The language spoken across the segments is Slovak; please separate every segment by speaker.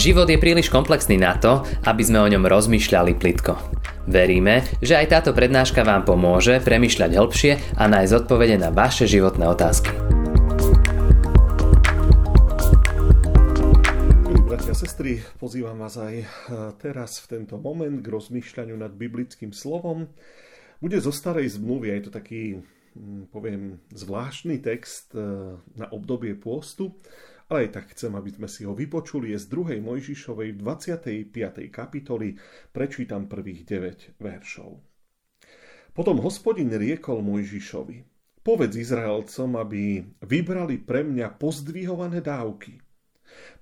Speaker 1: Život je príliš komplexný na to, aby sme o ňom rozmýšľali plitko. Veríme, že aj táto prednáška vám pomôže premyšľať hĺbšie a nájsť odpovede na vaše životné otázky.
Speaker 2: Bratia sestry, pozývam vás aj eh, teraz v tento moment k rozmýšľaniu nad biblickým slovom. Bude zo starej zmluvy, je to taký, hm, poviem, zvláštny text eh, na obdobie pôstu, ale aj tak chcem, aby sme si ho vypočuli. Je z 2. Mojžišovej 25. kapitoly. Prečítam prvých 9 veršov. Potom hospodin riekol Mojžišovi. Povedz Izraelcom, aby vybrali pre mňa pozdvihované dávky.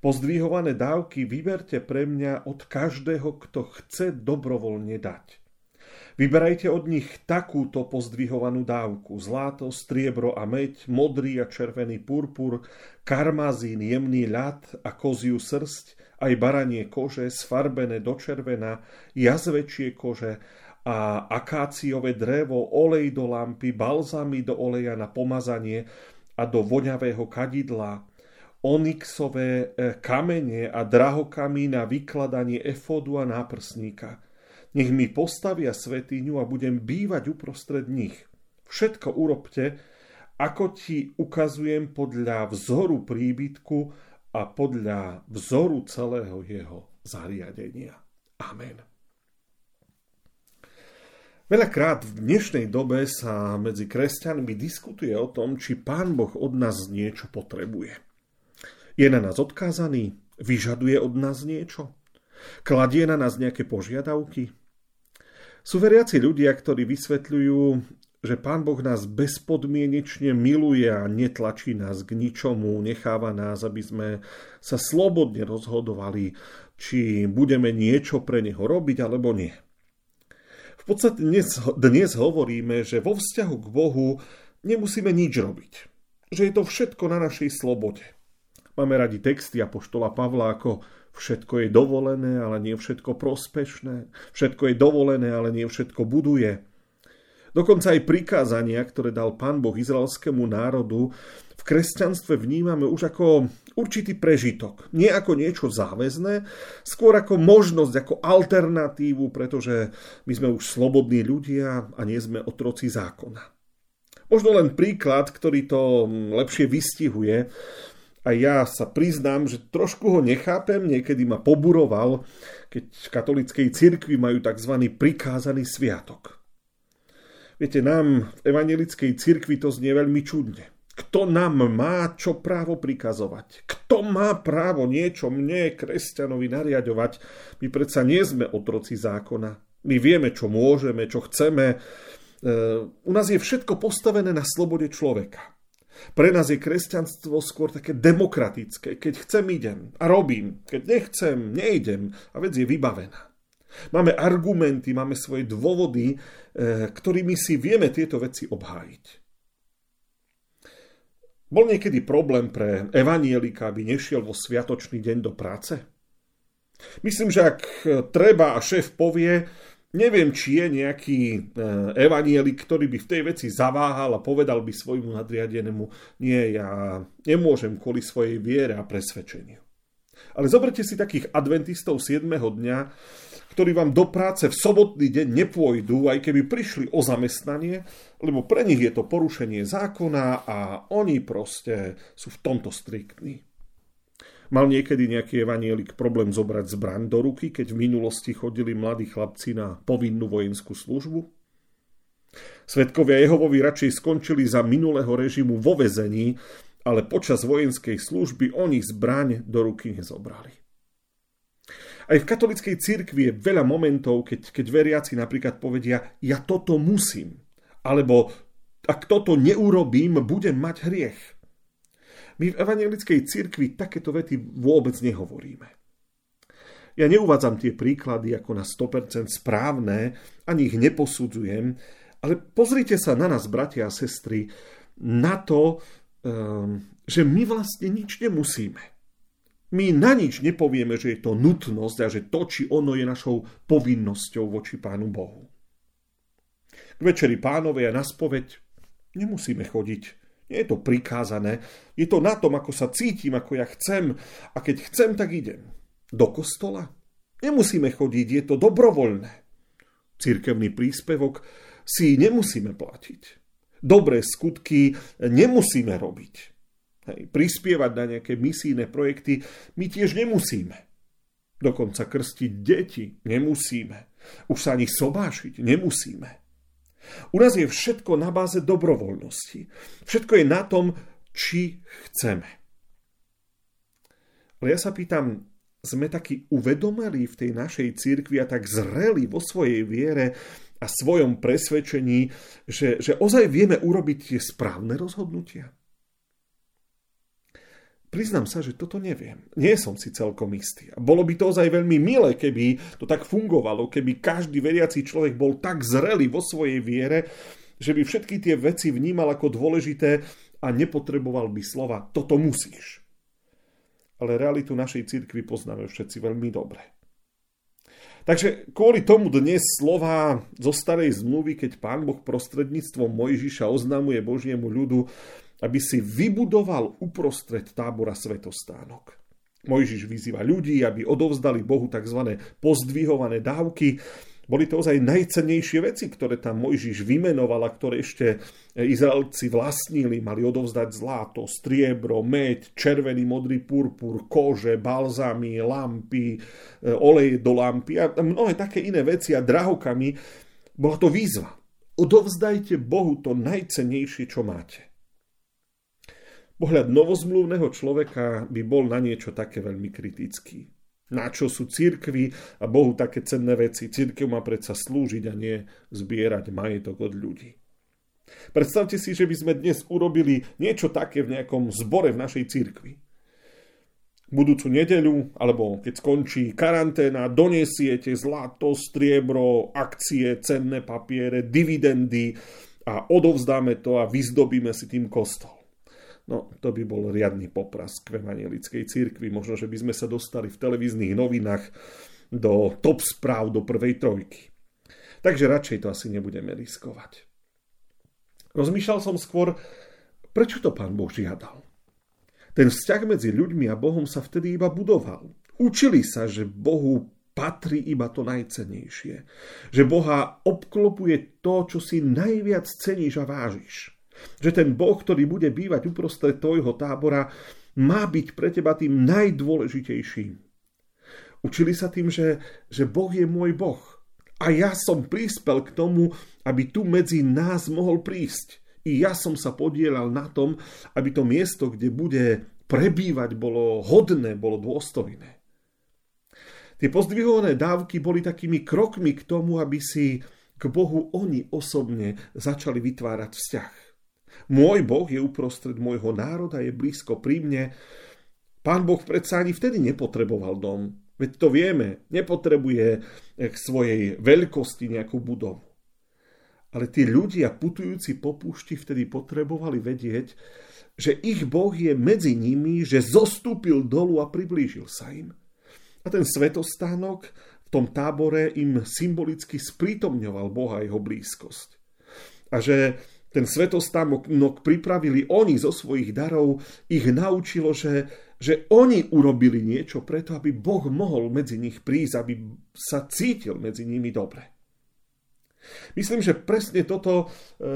Speaker 2: Pozdvihované dávky vyberte pre mňa od každého, kto chce dobrovoľne dať. Vyberajte od nich takúto pozdvihovanú dávku. Zlato, striebro a meď, modrý a červený purpur, karmazín, jemný ľad a koziu srst, aj baranie kože, sfarbené do červena, jazvečie kože a akáciové drevo, olej do lampy, balzamy do oleja na pomazanie a do voňavého kadidla, onyxové eh, kamene a drahokamy na vykladanie efodu a náprsníka – nech mi postavia svetiňu a budem bývať uprostred nich. Všetko urobte, ako ti ukazujem podľa vzoru príbytku a podľa vzoru celého jeho zariadenia. Amen. Veľakrát v dnešnej dobe sa medzi kresťanmi diskutuje o tom, či Pán Boh od nás niečo potrebuje. Je na nás odkázaný? Vyžaduje od nás niečo? Kladie na nás nejaké požiadavky? Sú veriaci ľudia, ktorí vysvetľujú, že Pán Boh nás bezpodmienečne miluje a netlačí nás k ničomu, necháva nás, aby sme sa slobodne rozhodovali, či budeme niečo pre Neho robiť alebo nie. V podstate dnes, dnes hovoríme, že vo vzťahu k Bohu nemusíme nič robiť. Že je to všetko na našej slobode. Máme radi texty Apoštola Pavla ako Všetko je dovolené, ale nie všetko prospešné. Všetko je dovolené, ale nie všetko buduje. Dokonca aj prikázania, ktoré dal pán Boh izraelskému národu, v kresťanstve vnímame už ako určitý prežitok. Nie ako niečo záväzné, skôr ako možnosť, ako alternatívu, pretože my sme už slobodní ľudia a nie sme otroci zákona. Možno len príklad, ktorý to lepšie vystihuje, a ja sa priznám, že trošku ho nechápem, niekedy ma poburoval, keď v katolickej cirkvi majú tzv. prikázaný sviatok. Viete, nám v evangelickej cirkvi to znie veľmi čudne. Kto nám má čo právo prikazovať? Kto má právo niečo mne, kresťanovi, nariadovať? My predsa nie sme otroci zákona. My vieme, čo môžeme, čo chceme. E, u nás je všetko postavené na slobode človeka. Pre nás je kresťanstvo skôr také demokratické. Keď chcem, idem a robím. Keď nechcem, neidem a vec je vybavená. Máme argumenty, máme svoje dôvody, eh, ktorými si vieme tieto veci obhájiť. Bol niekedy problém pre evanielika, aby nešiel vo sviatočný deň do práce? Myslím, že ak treba a šéf povie, Neviem, či je nejaký e, evanielik, ktorý by v tej veci zaváhal a povedal by svojmu nadriadenému, nie, ja nemôžem kvôli svojej viere a presvedčeniu. Ale zoberte si takých adventistov 7. dňa, ktorí vám do práce v sobotný deň nepôjdu, aj keby prišli o zamestnanie, lebo pre nich je to porušenie zákona a oni proste sú v tomto striktní. Mal niekedy nejaký evanielik problém zobrať zbraň do ruky, keď v minulosti chodili mladí chlapci na povinnú vojenskú službu? Svetkovia Jehovovi radšej skončili za minulého režimu vo vezení, ale počas vojenskej služby oni zbraň do ruky nezobrali. Aj v katolickej cirkvi je veľa momentov, keď, keď veriaci napríklad povedia, ja toto musím, alebo ak toto neurobím, budem mať hriech. My v evangelickej cirkvi takéto vety vôbec nehovoríme. Ja neuvádzam tie príklady ako na 100% správne, ani ich neposudzujem, ale pozrite sa na nás, bratia a sestry, na to, ehm, že my vlastne nič nemusíme. My na nič nepovieme, že je to nutnosť a že to, či ono je našou povinnosťou voči Pánu Bohu. K večeri pánovej a na spoveď nemusíme chodiť. Nie je to prikázané, je to na tom, ako sa cítim, ako ja chcem a keď chcem, tak idem. Do kostola? Nemusíme chodiť, je to dobrovoľné. Cirkevný príspevok si nemusíme platiť. Dobré skutky nemusíme robiť. Hej, prispievať na nejaké misijné projekty my tiež nemusíme. Dokonca krstiť deti nemusíme. Už sa ani sobášiť nemusíme. U nás je všetko na báze dobrovoľnosti. Všetko je na tom, či chceme. Ale ja sa pýtam, sme takí uvedomelí v tej našej cirkvi a tak zreli vo svojej viere a svojom presvedčení, že, že ozaj vieme urobiť tie správne rozhodnutia? Priznám sa, že toto neviem. Nie som si celkom istý. A bolo by to ozaj veľmi milé, keby to tak fungovalo, keby každý veriaci človek bol tak zrelý vo svojej viere, že by všetky tie veci vnímal ako dôležité a nepotreboval by slova toto musíš. Ale realitu našej cirkvi poznáme všetci veľmi dobre. Takže kvôli tomu dnes slova zo starej zmluvy, keď pán Boh prostredníctvom Mojžiša oznamuje Božiemu ľudu, aby si vybudoval uprostred tábora svetostánok. Mojžiš vyzýva ľudí, aby odovzdali Bohu tzv. pozdvihované dávky. Boli to ozaj najcennejšie veci, ktoré tam Mojžiš vymenoval a ktoré ešte Izraelci vlastnili. Mali odovzdať zlato, striebro, meď, červený, modrý purpur, kože, balzamy, lampy, olej do lampy a mnohé také iné veci a drahokami. Bola to výzva. Odovzdajte Bohu to najcennejšie, čo máte. Pohľad novozmluvného človeka by bol na niečo také veľmi kritický. Na čo sú církvy a Bohu také cenné veci? Církev má predsa slúžiť a nie zbierať majetok od ľudí. Predstavte si, že by sme dnes urobili niečo také v nejakom zbore v našej církvi. Budúcu nedeľu, alebo keď skončí karanténa, donesiete zlato, striebro, akcie, cenné papiere, dividendy a odovzdáme to a vyzdobíme si tým kostol. No, to by bol riadny poprask v evangelickej církvi. Možno, že by sme sa dostali v televíznych novinách do top správ, do prvej trojky. Takže radšej to asi nebudeme riskovať. Rozmýšľal som skôr, prečo to pán Boh žiadal. Ten vzťah medzi ľuďmi a Bohom sa vtedy iba budoval. Učili sa, že Bohu patrí iba to najcenejšie. Že Boha obklopuje to, čo si najviac ceníš a vážiš. Že ten Boh, ktorý bude bývať uprostred tvojho tábora, má byť pre teba tým najdôležitejším. Učili sa tým, že, že Boh je môj Boh. A ja som prispel k tomu, aby tu medzi nás mohol prísť. I ja som sa podielal na tom, aby to miesto, kde bude prebývať, bolo hodné, bolo dôstojné. Tie pozdvihované dávky boli takými krokmi k tomu, aby si k Bohu oni osobne začali vytvárať vzťah. Môj Boh je uprostred môjho národa, je blízko pri mne. Pán Boh predsa ani vtedy nepotreboval dom. Veď to vieme, nepotrebuje k svojej veľkosti nejakú budovu. Ale tí ľudia putujúci po púšti vtedy potrebovali vedieť, že ich Boh je medzi nimi, že zostúpil dolu a priblížil sa im. A ten svetostánok v tom tábore im symbolicky sprítomňoval Boha jeho blízkosť. A že ten svetostánok pripravili oni zo svojich darov, ich naučilo, že, že oni urobili niečo preto, aby Boh mohol medzi nich prísť, aby sa cítil medzi nimi dobre. Myslím, že presne toto e,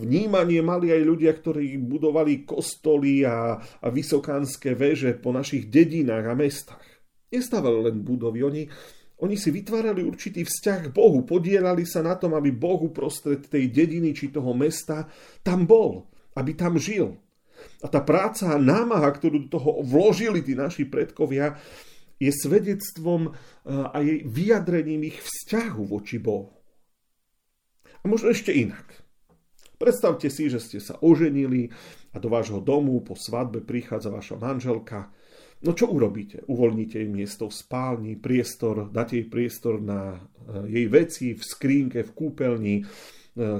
Speaker 2: vnímanie mali aj ľudia, ktorí budovali kostoly a, a vysokánske veže po našich dedinách a mestách. Nestávali len budovy, oni oni si vytvárali určitý vzťah k Bohu, podielali sa na tom, aby Bohu prostred tej dediny či toho mesta tam bol, aby tam žil. A tá práca a námaha, ktorú do toho vložili tí naši predkovia, je svedectvom a jej vyjadrením ich vzťahu voči Bohu. A možno ešte inak. Predstavte si, že ste sa oženili a do vášho domu po svadbe prichádza vaša manželka No čo urobíte? Uvoľníte jej miesto v spálni, priestor, dáte jej priestor na eh, jej veci v skrínke, v kúpeľni, eh,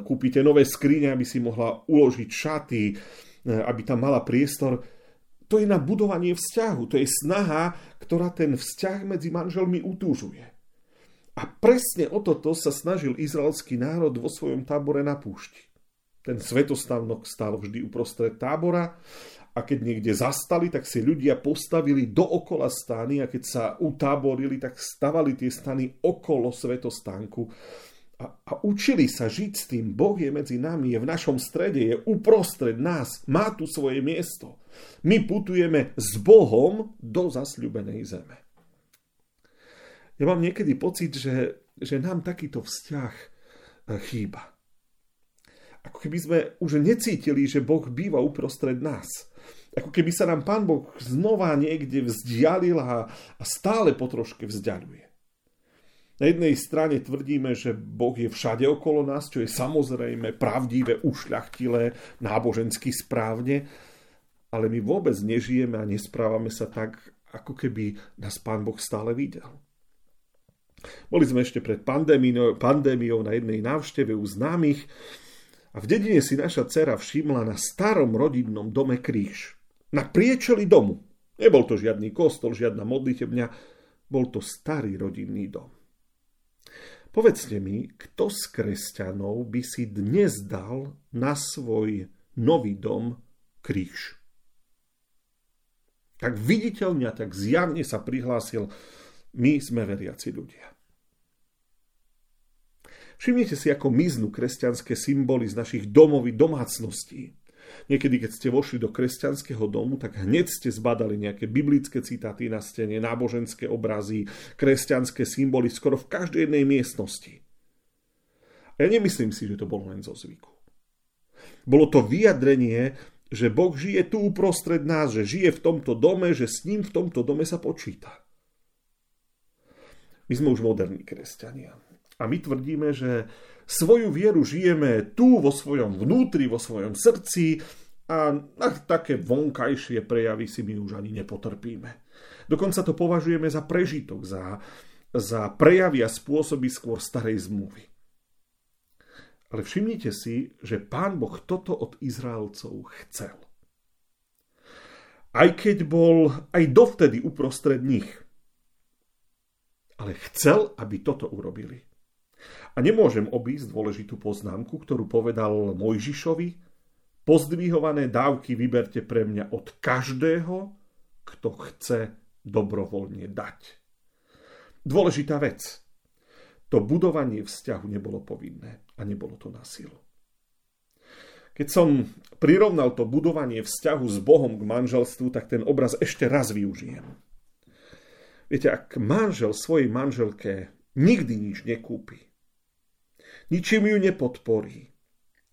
Speaker 2: kúpite nové skrine, aby si mohla uložiť šaty, eh, aby tam mala priestor. To je na budovanie vzťahu, to je snaha, ktorá ten vzťah medzi manželmi utúžuje. A presne o toto sa snažil izraelský národ vo svojom tábore na púšti. Ten svetostavnok stal vždy uprostred tábora a keď niekde zastali, tak si ľudia postavili dookola stany a keď sa utáborili, tak stavali tie stany okolo svetostánku a, a učili sa žiť s tým. Boh je medzi nami, je v našom strede, je uprostred nás, má tu svoje miesto. My putujeme s Bohom do zasľubenej zeme. Ja mám niekedy pocit, že, že nám takýto vzťah e, chýba. Ako keby sme už necítili, že Boh býva uprostred nás ako keby sa nám Pán Boh znova niekde vzdialil a, a stále po troške vzdialuje. Na jednej strane tvrdíme, že Boh je všade okolo nás, čo je samozrejme pravdivé, ušľachtilé, nábožensky správne, ale my vôbec nežijeme a nesprávame sa tak, ako keby nás Pán Boh stále videl. Boli sme ešte pred pandémiou, pandémiou na jednej návšteve u známych a v dedine si naša dcera všimla na starom rodinnom dome kríž na priečeli domu. Nebol to žiadny kostol, žiadna modlitebňa, bol to starý rodinný dom. Povedzte mi, kto z kresťanov by si dnes dal na svoj nový dom kríž? Tak viditeľne a tak zjavne sa prihlásil, my sme veriaci ľudia. Všimnite si, ako miznú kresťanské symboly z našich domov domácností. Niekedy, keď ste vošli do kresťanského domu, tak hneď ste zbadali nejaké biblické citáty na stene, náboženské obrazy, kresťanské symboly skoro v každej jednej miestnosti. A ja nemyslím si, že to bolo len zo zvyku. Bolo to vyjadrenie, že Boh žije tu uprostred nás, že žije v tomto dome, že s ním v tomto dome sa počíta. My sme už moderní kresťania. A my tvrdíme, že svoju vieru žijeme tu vo svojom vnútri, vo svojom srdci a na také vonkajšie prejavy si my už ani nepotrpíme. Dokonca to považujeme za prežitok, za, za prejavy a spôsoby skôr starej zmluvy. Ale všimnite si, že pán Boh toto od Izraelcov chcel. Aj keď bol aj dovtedy uprostred nich. Ale chcel, aby toto urobili. A nemôžem obísť dôležitú poznámku, ktorú povedal Mojžišovi. Pozdvihované dávky vyberte pre mňa od každého, kto chce dobrovoľne dať. Dôležitá vec. To budovanie vzťahu nebolo povinné a nebolo to na silu. Keď som prirovnal to budovanie vzťahu s Bohom k manželstvu, tak ten obraz ešte raz využijem. Viete, ak manžel svojej manželke nikdy nič nekúpi, ničím ju nepodporí,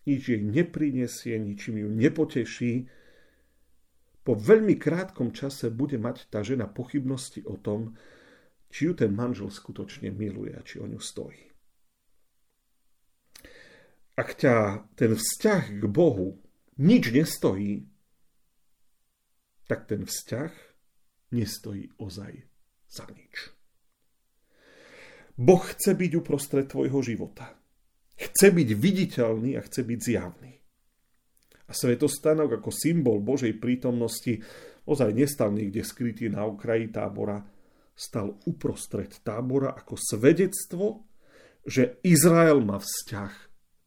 Speaker 2: nič jej neprinesie, ničím ju nepoteší. Po veľmi krátkom čase bude mať tá žena pochybnosti o tom, či ju ten manžel skutočne miluje a či o ňu stojí. Ak ťa ten vzťah k Bohu nič nestojí, tak ten vzťah nestojí ozaj za nič. Boh chce byť uprostred tvojho života. Chce byť viditeľný a chce byť zjavný. A svetostanok ako symbol Božej prítomnosti ozaj nestal niekde skrytý na okraji tábora, stal uprostred tábora ako svedectvo, že Izrael má vzťah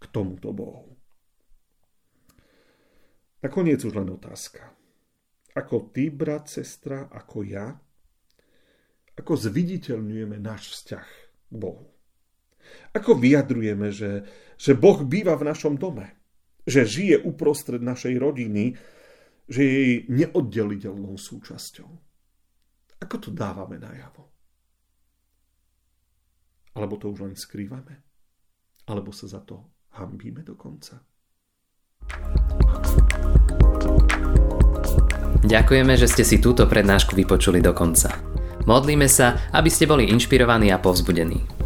Speaker 2: k tomuto Bohu. Nakoniec už len otázka. Ako ty, brat, sestra, ako ja, ako zviditeľňujeme náš vzťah k Bohu. Ako vyjadrujeme, že, že Boh býva v našom dome, že žije uprostred našej rodiny, že je jej neoddeliteľnou súčasťou. Ako to dávame najavo? Alebo to už len skrývame? Alebo sa za to hambíme dokonca?
Speaker 1: Ďakujeme, že ste si túto prednášku vypočuli do konca. Modlíme sa, aby ste boli inšpirovaní a povzbudení.